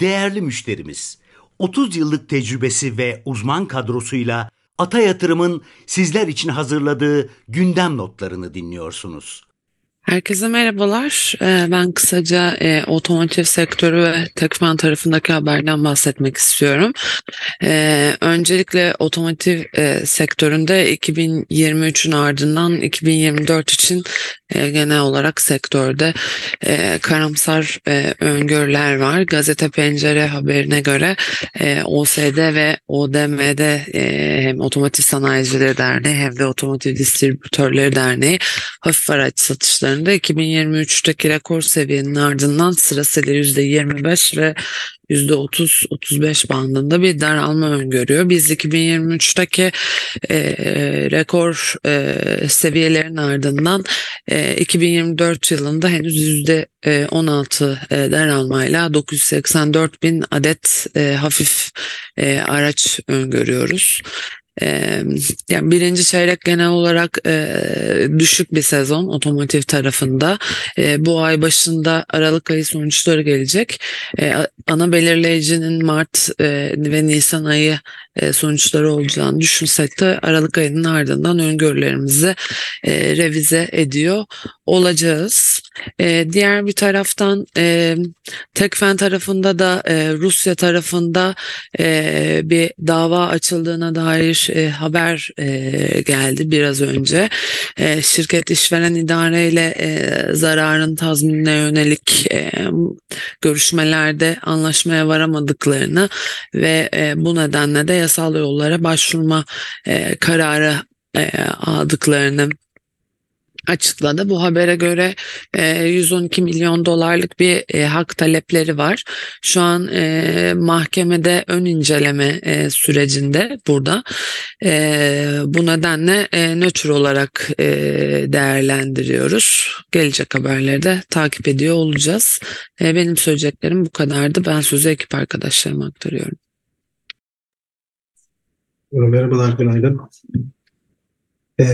Değerli müşterimiz, 30 yıllık tecrübesi ve uzman kadrosuyla Ata Yatırım'ın sizler için hazırladığı gündem notlarını dinliyorsunuz. Herkese merhabalar. Ee, ben kısaca e, otomotiv sektörü ve Tekfen tarafındaki haberden bahsetmek istiyorum. Ee, öncelikle otomotiv e, sektöründe 2023'ün ardından 2024 için e, genel olarak sektörde karamsar öngörüler var. Gazete Pencere haberine göre OSD ve ODM'de hem Otomotiv Sanayicileri Derneği hem de Otomotiv Distribütörleri Derneği hafif araç satışlarını oranlarında 2023'teki rekor seviyenin ardından sırasıyla %25 ve %30-35 bandında bir daralma öngörüyor. Biz 2023'teki e, rekor e, seviyelerin ardından e, 2024 yılında henüz %16 e, daralmayla 984 bin adet e, hafif e, araç öngörüyoruz. Yani birinci çeyrek genel olarak e, düşük bir sezon otomotiv tarafında. E, bu ay başında Aralık ayı sonuçları gelecek. E, ana belirleyicinin Mart e, ve Nisan ayı sonuçları olacağını düşünsek de Aralık ayının ardından öngörülerimizi e, revize ediyor olacağız. E, diğer bir taraftan e, Tekfen tarafında da e, Rusya tarafında e, bir dava açıldığına dair e, haber e, geldi biraz önce. E, şirket işveren idareyle e, zararın tazminine yönelik e, görüşmelerde anlaşmaya varamadıklarını ve e, bu nedenle de yasal yollara başvurma e, kararı e, aldıklarını açıkladı. Bu habere göre e, 112 milyon dolarlık bir e, hak talepleri var. Şu an e, mahkemede ön inceleme e, sürecinde burada. E, bu nedenle e, nötr olarak e, değerlendiriyoruz. Gelecek haberleri de takip ediyor olacağız. E, benim söyleyeceklerim bu kadardı. Ben sözü ekip arkadaşlarıma aktarıyorum. Merhabalar, günaydın. Ee,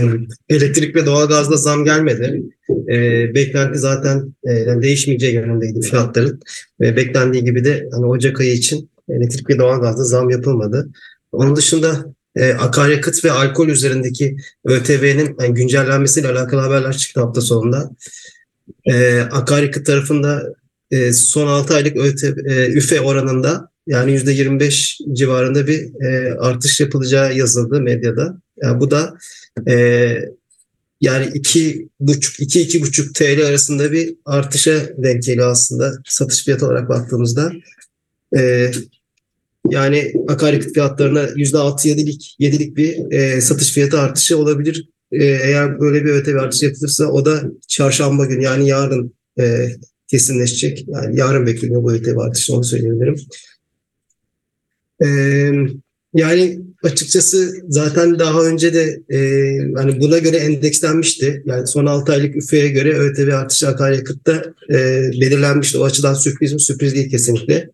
elektrik ve doğalgazda zam gelmedi. Ee, beklenti zaten e, değişmeyeceği yönündeydi fiyatların. Ve beklendiği gibi de hani Ocak ayı için elektrik ve doğalgazda zam yapılmadı. Onun dışında e, akaryakıt ve alkol üzerindeki ÖTV'nin güncellenmesiyle alakalı haberler çıktı hafta sonunda. E, akaryakıt tarafında e, son 6 aylık ÖTV, üfe oranında yani %25 civarında bir e, artış yapılacağı yazıldı medyada. Yani bu da e, yani iki buçuk iki iki buçuk TL arasında bir artışa denk geliyor aslında satış fiyatı olarak baktığımızda. E, yani akaryakıt fiyatlarına yüzde altı yedilik yedilik bir e, satış fiyatı artışı olabilir. E, eğer böyle bir öte bir artış yapılırsa o da çarşamba günü yani yarın e, kesinleşecek. Yani yarın bekleniyor bu öte bir artış onu söyleyebilirim. Ee, yani açıkçası zaten daha önce de e, hani buna göre endekslenmişti. Yani son 6 aylık üfeye göre ÖTV artışı akaryakıtta e, belirlenmişti. O açıdan sürpriz mi? Sürpriz değil kesinlikle.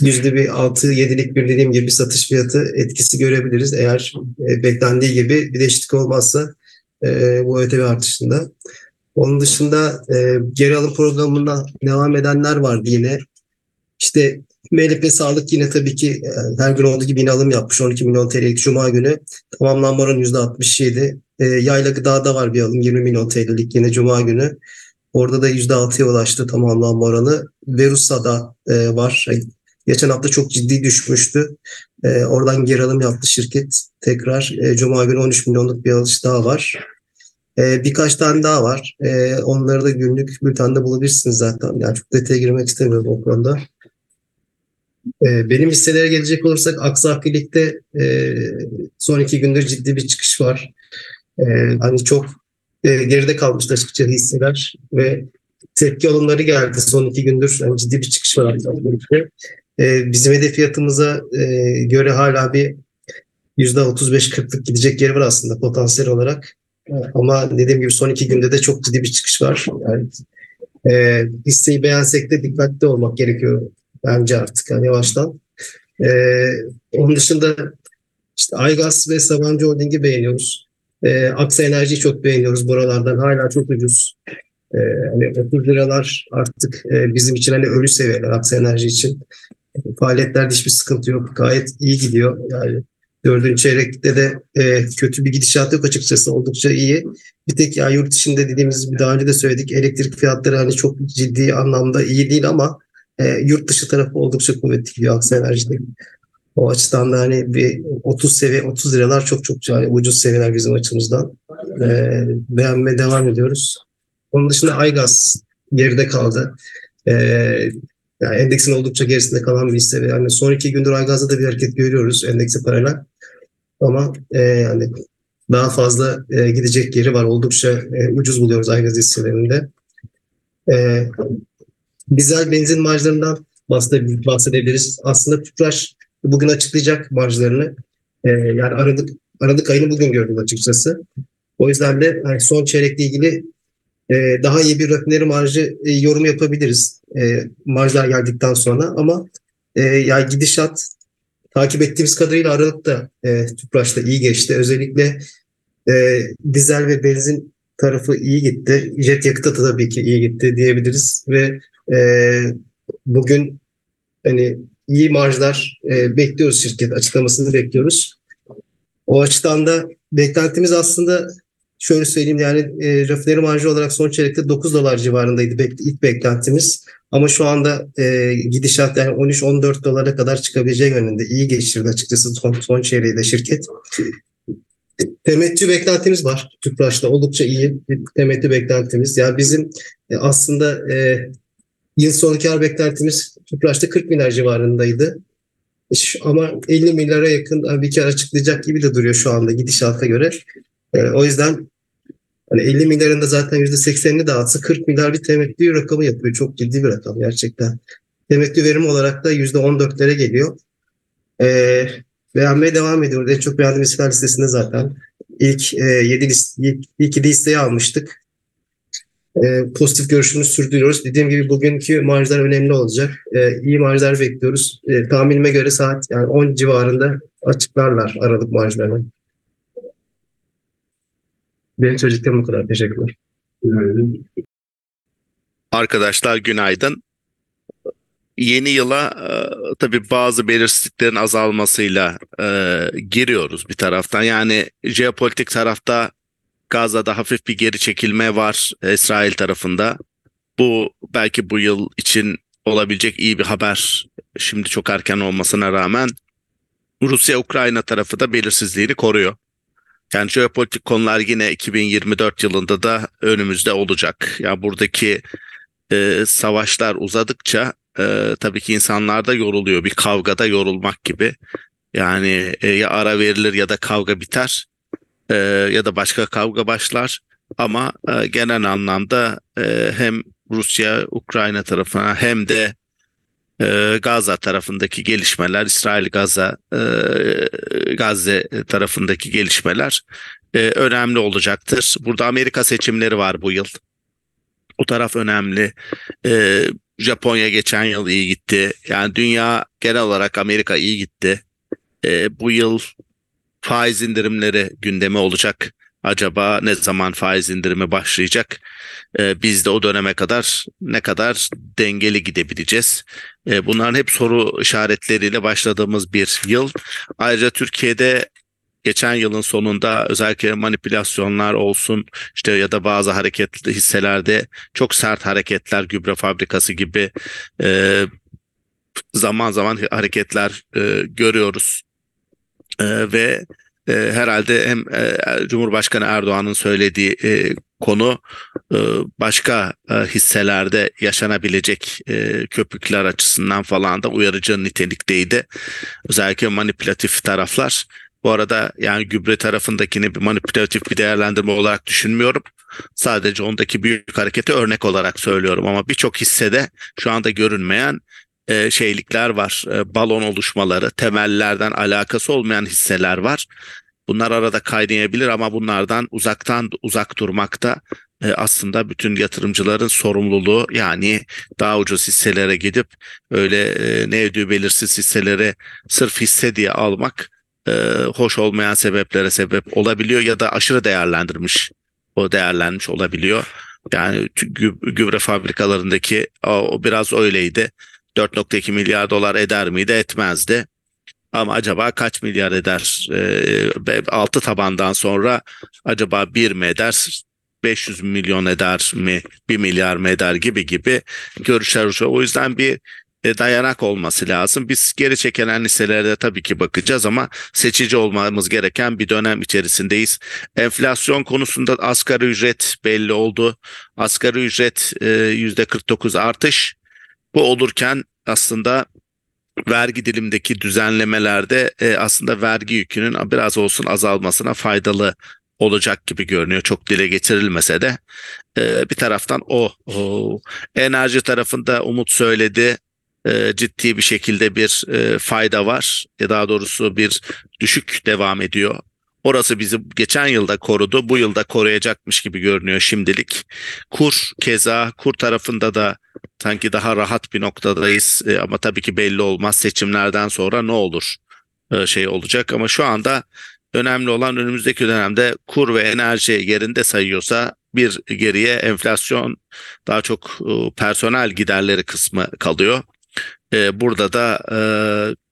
Yüzde bir 6-7'lik bir dediğim gibi satış fiyatı etkisi görebiliriz. Eğer e, beklendiği gibi bir değişiklik olmazsa e, bu ÖTV artışında. Onun dışında e, geri alım programına devam edenler vardı yine. İşte MLP Sağlık yine tabii ki e, her gün olduğu gibi yine alım yapmış. 12 milyon TL'lik Cuma günü. Tamamlanma oranı %67. E, yayla gıdada var bir alım 20 milyon TL'lik yine Cuma günü. Orada da %6'ya ulaştı tamamlanma oranı. Verusa'da e, var. Geçen hafta çok ciddi düşmüştü. E, oradan geri alım yaptı şirket. Tekrar e, Cuma günü 13 milyonluk bir alış daha var. E, birkaç tane daha var. E, onları da günlük bültende bulabilirsiniz zaten. Yani çok detaya girmek istemiyorum o konuda. E, benim hisselere gelecek olursak Aksak Lig'de e, son iki gündür ciddi bir çıkış var. E, hani çok e, geride kalmıştı açıkça hisseler ve tepki alımları geldi son iki gündür. Yani ciddi bir çıkış var. E, bizim hedef fiyatımıza e, göre hala bir %35-40'lık gidecek yer var aslında potansiyel olarak. Ama dediğim gibi son iki günde de çok ciddi bir çıkış var. Yani e, hisseyi beğensek de dikkatli olmak gerekiyor bence artık yani yavaştan. Ee, onun dışında işte Aygaz ve Sabancı Holding'i beğeniyoruz. Ee, Aksa Enerji'yi çok beğeniyoruz buralardan. Hala çok ucuz. E, hani 30 liralar artık e, bizim için hani ölü seviyeler Aksa Enerji için. Faaliyetlerde hiçbir sıkıntı yok. Gayet iyi gidiyor. Yani dördüncü çeyrekte de e, kötü bir gidişat yok açıkçası. Oldukça iyi. Bir tek ya yurt içinde dediğimiz bir daha önce de söyledik elektrik fiyatları hani çok ciddi anlamda iyi değil ama e, yurt dışı tarafı oldukça kuvvetli gidiyor Aksa Enerji'de. O açıdan da hani bir 30 seviye 30 liralar çok çok yani ucuz seviyeler bizim açımızdan. E, beğenmeye devam ediyoruz. Onun dışında Aygaz geride kaldı. E, yani endeksin oldukça gerisinde kalan bir hisse yani son iki gündür Aygaz'da da bir hareket görüyoruz endekse paralel. Ama e, yani daha fazla e, gidecek yeri var. Oldukça e, ucuz buluyoruz Aygaz hisselerinde. E, dizel benzin marjlarından bahsedebiliriz. Aslında Tüpraş bugün açıklayacak marjlarını. E, yani Aralık Aralık ayını bugün gördüm açıkçası. O yüzden de yani son çeyrekle ilgili e, daha iyi bir rafineri marjı e, yorum yapabiliriz. E, marjlar geldikten sonra ama e, yani gidişat takip ettiğimiz kadarıyla Aralık'ta e, Tüpraş'ta iyi geçti. Özellikle e, dizel ve benzin tarafı iyi gitti. Jet yakıtı da tabii ki iyi gitti diyebiliriz ve e, bugün hani iyi marjlar e, bekliyoruz şirket açıklamasını bekliyoruz. O açıdan da beklentimiz aslında şöyle söyleyeyim yani e, rafineri marjı olarak son çeyrekte 9 dolar civarındaydı bek, ilk beklentimiz. Ama şu anda e, gidişat yani 13-14 dolara kadar çıkabileceği yönünde iyi geçirdi açıkçası son, son çeyreği de şirket. Temettü beklentimiz var Tüpraş'ta oldukça iyi bir temettü beklentimiz. Yani bizim e, aslında e, yıl sonu kar beklentimiz Tüpraş'ta 40 milyar civarındaydı. Ama 50 milyara yakın bir kar açıklayacak gibi de duruyor şu anda gidişata göre. E, o yüzden hani 50 milyarın da zaten %80'ini dağıtsa 40 milyar bir temettü rakamı yapıyor. Çok ciddi bir rakam gerçekten. Temettü verim olarak da %14'lere geliyor. E, beğenmeye devam ediyoruz. En çok beğendiğimiz listeler listesinde zaten. İlk e, 7 list, ilk, ilk 7 listeyi almıştık. E, pozitif görüşümüzü sürdürüyoruz. Dediğim gibi bugünkü marjlar önemli olacak. E, iyi marjlar bekliyoruz. E, tahminime göre saat yani 10 civarında açıklarlar Aralık marjlarını. Benim çocuklarım bu kadar. Teşekkürler. Arkadaşlar günaydın. Yeni yıla e, tabii bazı belirsizliklerin azalmasıyla e, giriyoruz bir taraftan. Yani jeopolitik tarafta Gazze'de hafif bir geri çekilme var İsrail tarafında. Bu belki bu yıl için olabilecek iyi bir haber. Şimdi çok erken olmasına rağmen Rusya-Ukrayna tarafı da belirsizliğini koruyor. Yani jeopolitik konular yine 2024 yılında da önümüzde olacak. Ya yani buradaki e, savaşlar uzadıkça e, tabii ki insanlar da yoruluyor. Bir kavgada yorulmak gibi. Yani e, ya ara verilir ya da kavga biter e, ya da başka kavga başlar. Ama e, genel anlamda e, hem Rusya, Ukrayna tarafına hem de e, Gazze tarafındaki gelişmeler, İsrail Gazze e, Gazze tarafındaki gelişmeler e, önemli olacaktır. Burada Amerika seçimleri var bu yıl. O taraf önemli. E, Japonya geçen yıl iyi gitti. Yani dünya genel olarak Amerika iyi gitti. E, bu yıl faiz indirimleri gündeme olacak. Acaba ne zaman faiz indirimi başlayacak? Ee, biz de o döneme kadar ne kadar dengeli gidebileceğiz? Ee, bunların hep soru işaretleriyle başladığımız bir yıl. Ayrıca Türkiye'de geçen yılın sonunda özellikle manipülasyonlar olsun işte ya da bazı hareketli hisselerde çok sert hareketler gübre fabrikası gibi e, zaman zaman hareketler e, görüyoruz e, ve e, herhalde hem e, Cumhurbaşkanı Erdoğan'ın söylediği e, konu e, başka e, hisselerde yaşanabilecek e, köpükler açısından falan da uyarıcı nitelikteydi. Özellikle manipülatif taraflar. Bu arada yani gübre tarafındakini manipülatif bir değerlendirme olarak düşünmüyorum. Sadece ondaki büyük hareketi örnek olarak söylüyorum ama birçok hissede şu anda görünmeyen e, şeylikler var. E, balon oluşmaları, temellerden alakası olmayan hisseler var. Bunlar arada kaynayabilir ama bunlardan uzaktan uzak durmakta e, aslında bütün yatırımcıların sorumluluğu yani daha ucuz hisselere gidip öyle e, ne ödüğü belirsiz hisseleri sırf hisse diye almak e, hoş olmayan sebeplere sebep olabiliyor ya da aşırı değerlendirmiş o değerlenmiş olabiliyor. Yani gübre fabrikalarındaki o biraz öyleydi. 4.2 milyar dolar eder miydi? Etmezdi. Ama acaba kaç milyar eder? E, 6 tabandan sonra acaba 1 mi eder? 500 milyon eder mi? 1 milyar mı eder gibi gibi görüşler. O yüzden bir e, dayanak olması lazım. Biz geri çekilen listelerde tabii ki bakacağız ama seçici olmamız gereken bir dönem içerisindeyiz. Enflasyon konusunda asgari ücret belli oldu. Asgari ücret %49 e, artış. Bu olurken aslında vergi dilimdeki düzenlemelerde e, aslında vergi yükünün biraz olsun azalmasına faydalı olacak gibi görünüyor. Çok dile getirilmese de bir taraftan o, o enerji tarafında Umut söyledi e, ciddi bir şekilde bir e, fayda var. Ya daha doğrusu bir düşük devam ediyor. Orası bizi geçen yılda korudu. Bu yılda koruyacakmış gibi görünüyor şimdilik. Kur keza kur tarafında da sanki daha rahat bir noktadayız. E, ama tabii ki belli olmaz seçimlerden sonra ne olur e, şey olacak. Ama şu anda önemli olan önümüzdeki dönemde kur ve enerji yerinde sayıyorsa bir geriye enflasyon daha çok e, personel giderleri kısmı kalıyor. E, burada da e,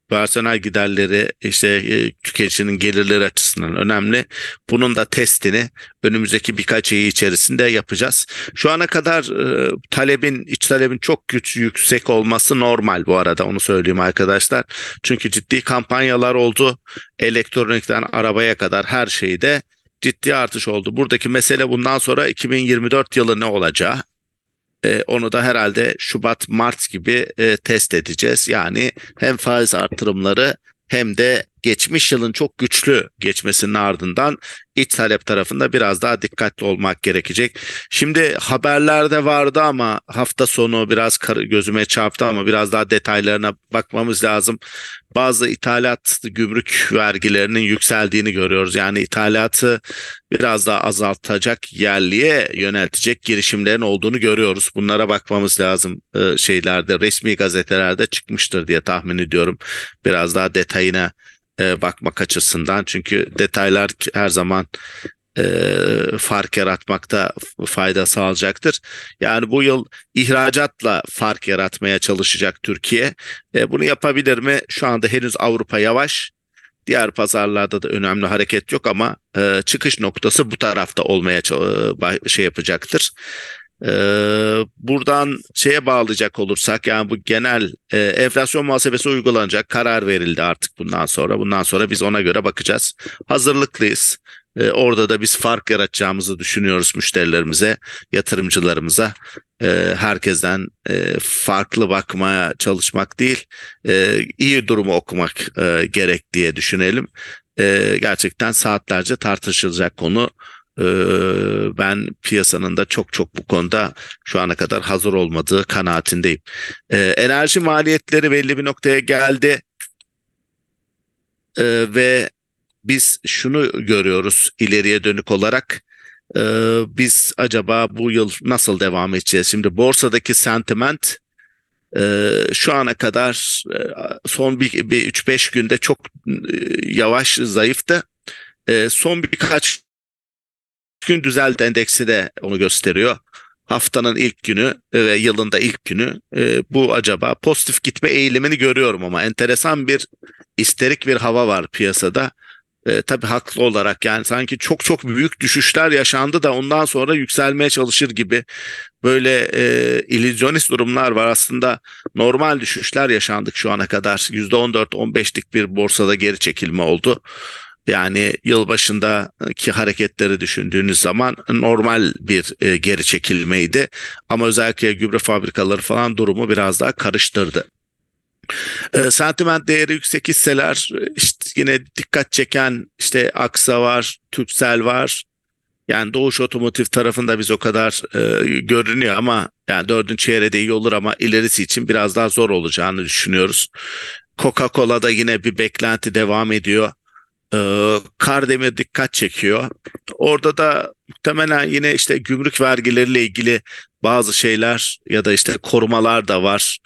personel giderleri işte e, tüketicinin gelirleri açısından önemli. Bunun da testini önümüzdeki birkaç ay içerisinde yapacağız. Şu ana kadar e, talebin iç talebin çok güç yüksek olması normal bu arada onu söyleyeyim arkadaşlar. Çünkü ciddi kampanyalar oldu. Elektronikten arabaya kadar her şeyde ciddi artış oldu. Buradaki mesele bundan sonra 2024 yılı ne olacağı? E, onu da herhalde Şubat, Mart gibi e, test edeceğiz. Yani hem faiz artırımları hem de geçmiş yılın çok güçlü geçmesinin ardından iç talep tarafında biraz daha dikkatli olmak gerekecek. Şimdi haberlerde vardı ama hafta sonu biraz gözüme çarptı ama biraz daha detaylarına bakmamız lazım. Bazı ithalat gümrük vergilerinin yükseldiğini görüyoruz. Yani ithalatı biraz daha azaltacak yerliye yöneltecek girişimlerin olduğunu görüyoruz. Bunlara bakmamız lazım e, şeylerde resmi gazetelerde çıkmıştır diye tahmin ediyorum. Biraz daha detayına e, bakmak açısından. Çünkü detaylar her zaman e, fark yaratmakta fayda sağlayacaktır. Yani bu yıl ihracatla fark yaratmaya çalışacak Türkiye. E, bunu yapabilir mi? Şu anda henüz Avrupa yavaş. Diğer pazarlarda da önemli hareket yok ama e, çıkış noktası bu tarafta olmaya e, şey yapacaktır. Ee, buradan şeye bağlayacak olursak yani bu genel e, enflasyon muhasebesi uygulanacak karar verildi artık bundan sonra. Bundan sonra biz ona göre bakacağız. Hazırlıklıyız. Ee, orada da biz fark yaratacağımızı düşünüyoruz müşterilerimize, yatırımcılarımıza. Ee, herkesten e, farklı bakmaya çalışmak değil, e, iyi durumu okumak e, gerek diye düşünelim. E, gerçekten saatlerce tartışılacak konu ben piyasanın da çok çok bu konuda şu ana kadar hazır olmadığı kanaatindeyim. Ee, enerji maliyetleri belli bir noktaya geldi ee, ve biz şunu görüyoruz ileriye dönük olarak. Biz acaba bu yıl nasıl devam edeceğiz? Şimdi borsadaki sentiment şu ana kadar son bir, bir 3-5 günde çok yavaş zayıftı. Son birkaç gün düzeldi endeksi de onu gösteriyor. Haftanın ilk günü ve yılında ilk günü e, bu acaba pozitif gitme eğilimini görüyorum ama enteresan bir isterik bir hava var piyasada. E, tabii haklı olarak yani sanki çok çok büyük düşüşler yaşandı da ondan sonra yükselmeye çalışır gibi böyle e, illüzyonist durumlar var. Aslında normal düşüşler yaşandık şu ana kadar. %14-15'lik bir borsada geri çekilme oldu. Yani yılbaşındaki hareketleri düşündüğünüz zaman normal bir e, geri çekilmeydi. Ama özellikle gübre fabrikaları falan durumu biraz daha karıştırdı. E, sentiment değeri yüksek hisseler işte yine dikkat çeken işte Aksa var, Türksel var. Yani Doğuş Otomotiv tarafında biz o kadar e, görünüyor ama yani dördüncü çeyreğde iyi olur ama ilerisi için biraz daha zor olacağını düşünüyoruz. Coca-Cola'da yine bir beklenti devam ediyor. Ee, Kardemir dikkat çekiyor. Orada da muhtemelen yine işte gümrük vergileriyle ilgili bazı şeyler ya da işte korumalar da var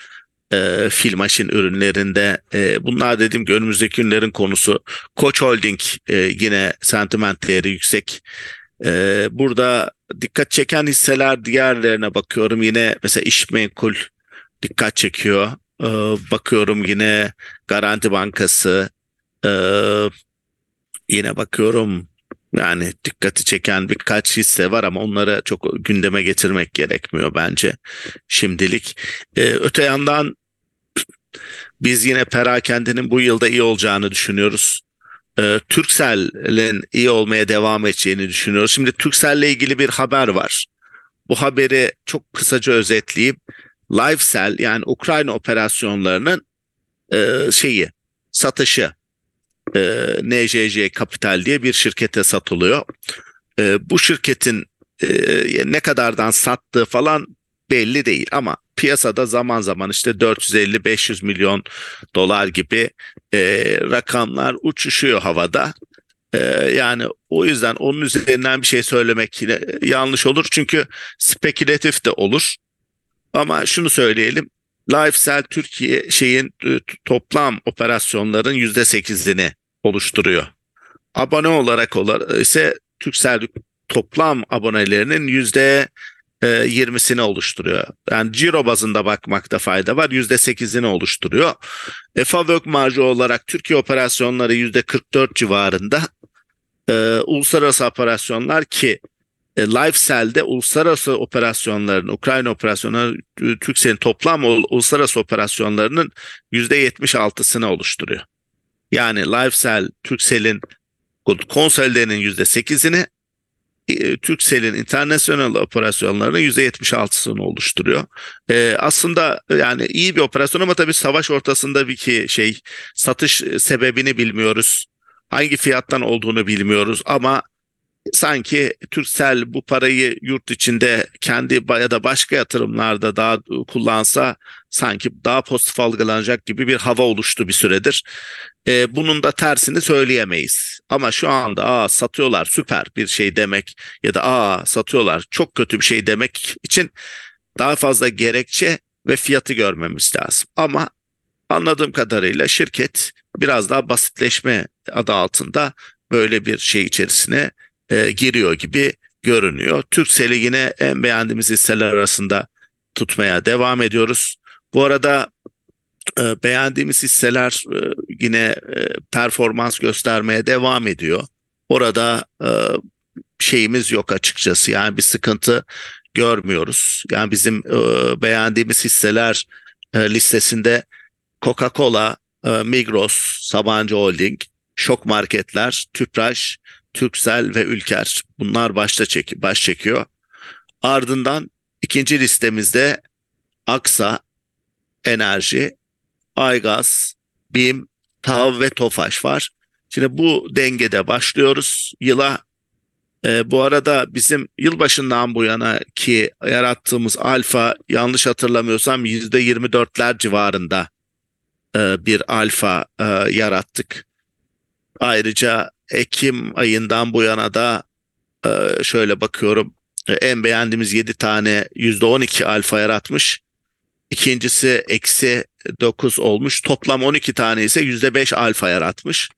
e, Filmaş'in ürünlerinde. E, bunlar dediğim gibi önümüzdeki günlerin konusu. Koç Holding e, yine sentiment değeri yüksek. E, burada dikkat çeken hisseler diğerlerine bakıyorum. Yine mesela iş menkul dikkat çekiyor. Ee, bakıyorum yine Garanti Bankası. Ee, yine bakıyorum yani dikkati çeken birkaç hisse var ama onları çok gündeme getirmek gerekmiyor bence şimdilik. Ee, öte yandan biz yine perakendenin bu yılda iyi olacağını düşünüyoruz. Ee, Turkcell'in iyi olmaya devam edeceğini düşünüyoruz. Şimdi Turkcell'le ilgili bir haber var. Bu haberi çok kısaca özetleyeyim. LiveCell yani Ukrayna operasyonlarının e, şeyi satışı e, NJJ Capital diye bir şirkete satılıyor. E, bu şirketin e, ne kadardan sattığı falan belli değil ama piyasada zaman zaman işte 450-500 milyon dolar gibi e, rakamlar uçuşuyor havada. E, yani o yüzden onun üzerinden bir şey söylemek yine yanlış olur çünkü spekülatif de olur. Ama şunu söyleyelim. LifeCell Türkiye şeyin e, toplam operasyonların yüzde sekizini oluşturuyor. Abone olarak ise Türksel toplam abonelerinin yüzde 20'sini e, oluşturuyor. Yani ciro bazında bakmakta fayda var. %8'ini oluşturuyor. E, FAVÖK marjı olarak Türkiye operasyonları %44 civarında. E, uluslararası operasyonlar ki e, LifeCell'de uluslararası operasyonların, Ukrayna operasyonları, Türkcell'in toplam uluslararası operasyonlarının %76'sını oluşturuyor. Yani LifeCell, Turkcell'in konsolidenin %8'ini, e, Turkcell'in internasyonel operasyonlarının %76'sını oluşturuyor. Ee, aslında yani iyi bir operasyon ama tabii savaş ortasında bir ki şey satış sebebini bilmiyoruz. Hangi fiyattan olduğunu bilmiyoruz ama sanki Turkcell bu parayı yurt içinde kendi ya da başka yatırımlarda daha kullansa sanki daha pozitif algılanacak gibi bir hava oluştu bir süredir. Ee, bunun da tersini söyleyemeyiz. Ama şu anda aa satıyorlar süper bir şey demek ya da aa satıyorlar çok kötü bir şey demek için daha fazla gerekçe ve fiyatı görmemiz lazım. Ama anladığım kadarıyla şirket biraz daha basitleşme adı altında böyle bir şey içerisine e, giriyor gibi görünüyor. Türksel'i yine en beğendiğimiz hisseler arasında tutmaya devam ediyoruz. Bu arada e, beğendiğimiz hisseler e, yine e, performans göstermeye devam ediyor. Orada e, şeyimiz yok açıkçası. Yani bir sıkıntı görmüyoruz. Yani bizim e, beğendiğimiz hisseler e, listesinde Coca-Cola, e, Migros, Sabancı Holding, Şok Marketler, Tüpraş, Türksel ve Ülker bunlar başta çek baş çekiyor. Ardından ikinci listemizde Aksa, Enerji, Aygaz, BİM, TAV ve TOFAŞ var. Şimdi bu dengede başlıyoruz yıla. E, bu arada bizim yılbaşından bu yana ki yarattığımız alfa yanlış hatırlamıyorsam %24'ler civarında e, bir alfa e, yarattık. Ayrıca Ekim ayından bu yana da e, şöyle bakıyorum e, en beğendiğimiz 7 tane %12 alfa yaratmış. İkincisi eksi 9 olmuş. Toplam 12 tane ise %5 alfa yaratmış.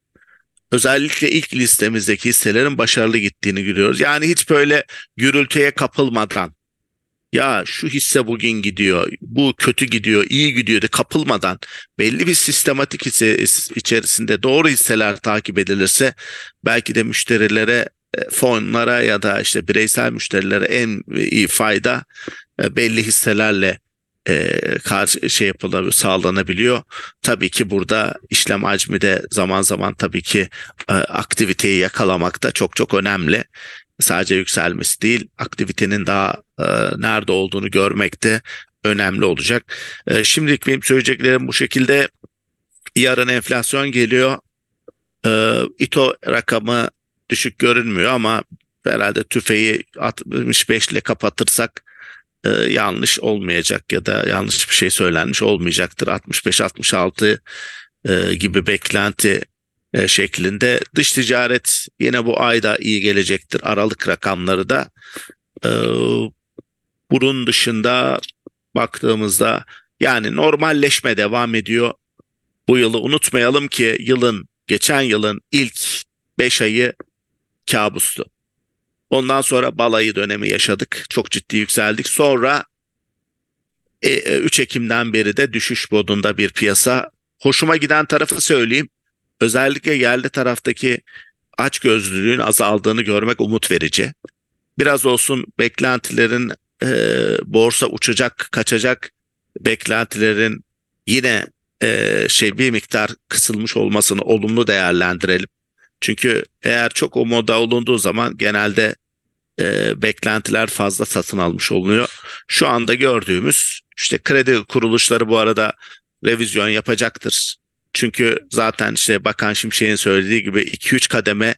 Özellikle ilk listemizdeki hisselerin başarılı gittiğini görüyoruz. Yani hiç böyle gürültüye kapılmadan ya şu hisse bugün gidiyor, bu kötü gidiyor, iyi gidiyor de kapılmadan belli bir sistematik hisse içerisinde doğru hisseler takip edilirse belki de müşterilere, e, fonlara ya da işte bireysel müşterilere en iyi fayda e, belli hisselerle e, karşı şey yapılabiliyor, sağlanabiliyor. Tabii ki burada işlem hacmi de zaman zaman tabii ki e, aktiviteyi yakalamak da çok çok önemli sadece yükselmesi değil aktivitenin daha e, nerede olduğunu görmek de önemli olacak. E, şimdilik benim söyleyeceklerim bu şekilde. Yarın enflasyon geliyor. E, İTO rakamı düşük görünmüyor ama herhalde tüfeği 65 ile kapatırsak yanlış olmayacak ya da yanlış bir şey söylenmiş olmayacaktır. 65-66 e, gibi beklenti şeklinde. Dış ticaret yine bu ayda iyi gelecektir. Aralık rakamları da. E, bunun dışında baktığımızda yani normalleşme devam ediyor. Bu yılı unutmayalım ki yılın geçen yılın ilk 5 ayı kabustu. Ondan sonra balayı dönemi yaşadık. Çok ciddi yükseldik. Sonra e, 3 Ekim'den beri de düşüş modunda bir piyasa. Hoşuma giden tarafı söyleyeyim. Özellikle yerli taraftaki açgözlülüğün azaldığını görmek umut verici. Biraz olsun beklentilerin e, borsa uçacak, kaçacak beklentilerin yine e, şey bir miktar kısılmış olmasını olumlu değerlendirelim. Çünkü eğer çok o moda olunduğu zaman genelde e, beklentiler fazla satın almış olunuyor. Şu anda gördüğümüz işte kredi kuruluşları bu arada revizyon yapacaktır. Çünkü zaten işte Bakan Şimşek'in söylediği gibi 2-3 kademe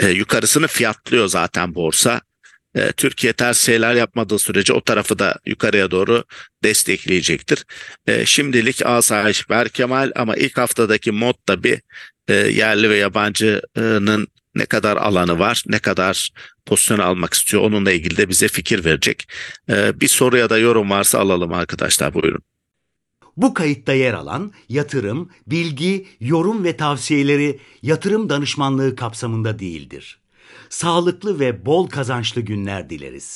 e, yukarısını fiyatlıyor zaten borsa. E, Türkiye ters yapmadığı sürece o tarafı da yukarıya doğru destekleyecektir. E, şimdilik asayiş Berkemal ama ilk haftadaki mod da bir e, yerli ve yabancının ne kadar alanı var, ne kadar pozisyon almak istiyor onunla ilgili de bize fikir verecek. E, bir soru ya da yorum varsa alalım arkadaşlar buyurun. Bu kayıtta yer alan yatırım, bilgi, yorum ve tavsiyeleri yatırım danışmanlığı kapsamında değildir. Sağlıklı ve bol kazançlı günler dileriz.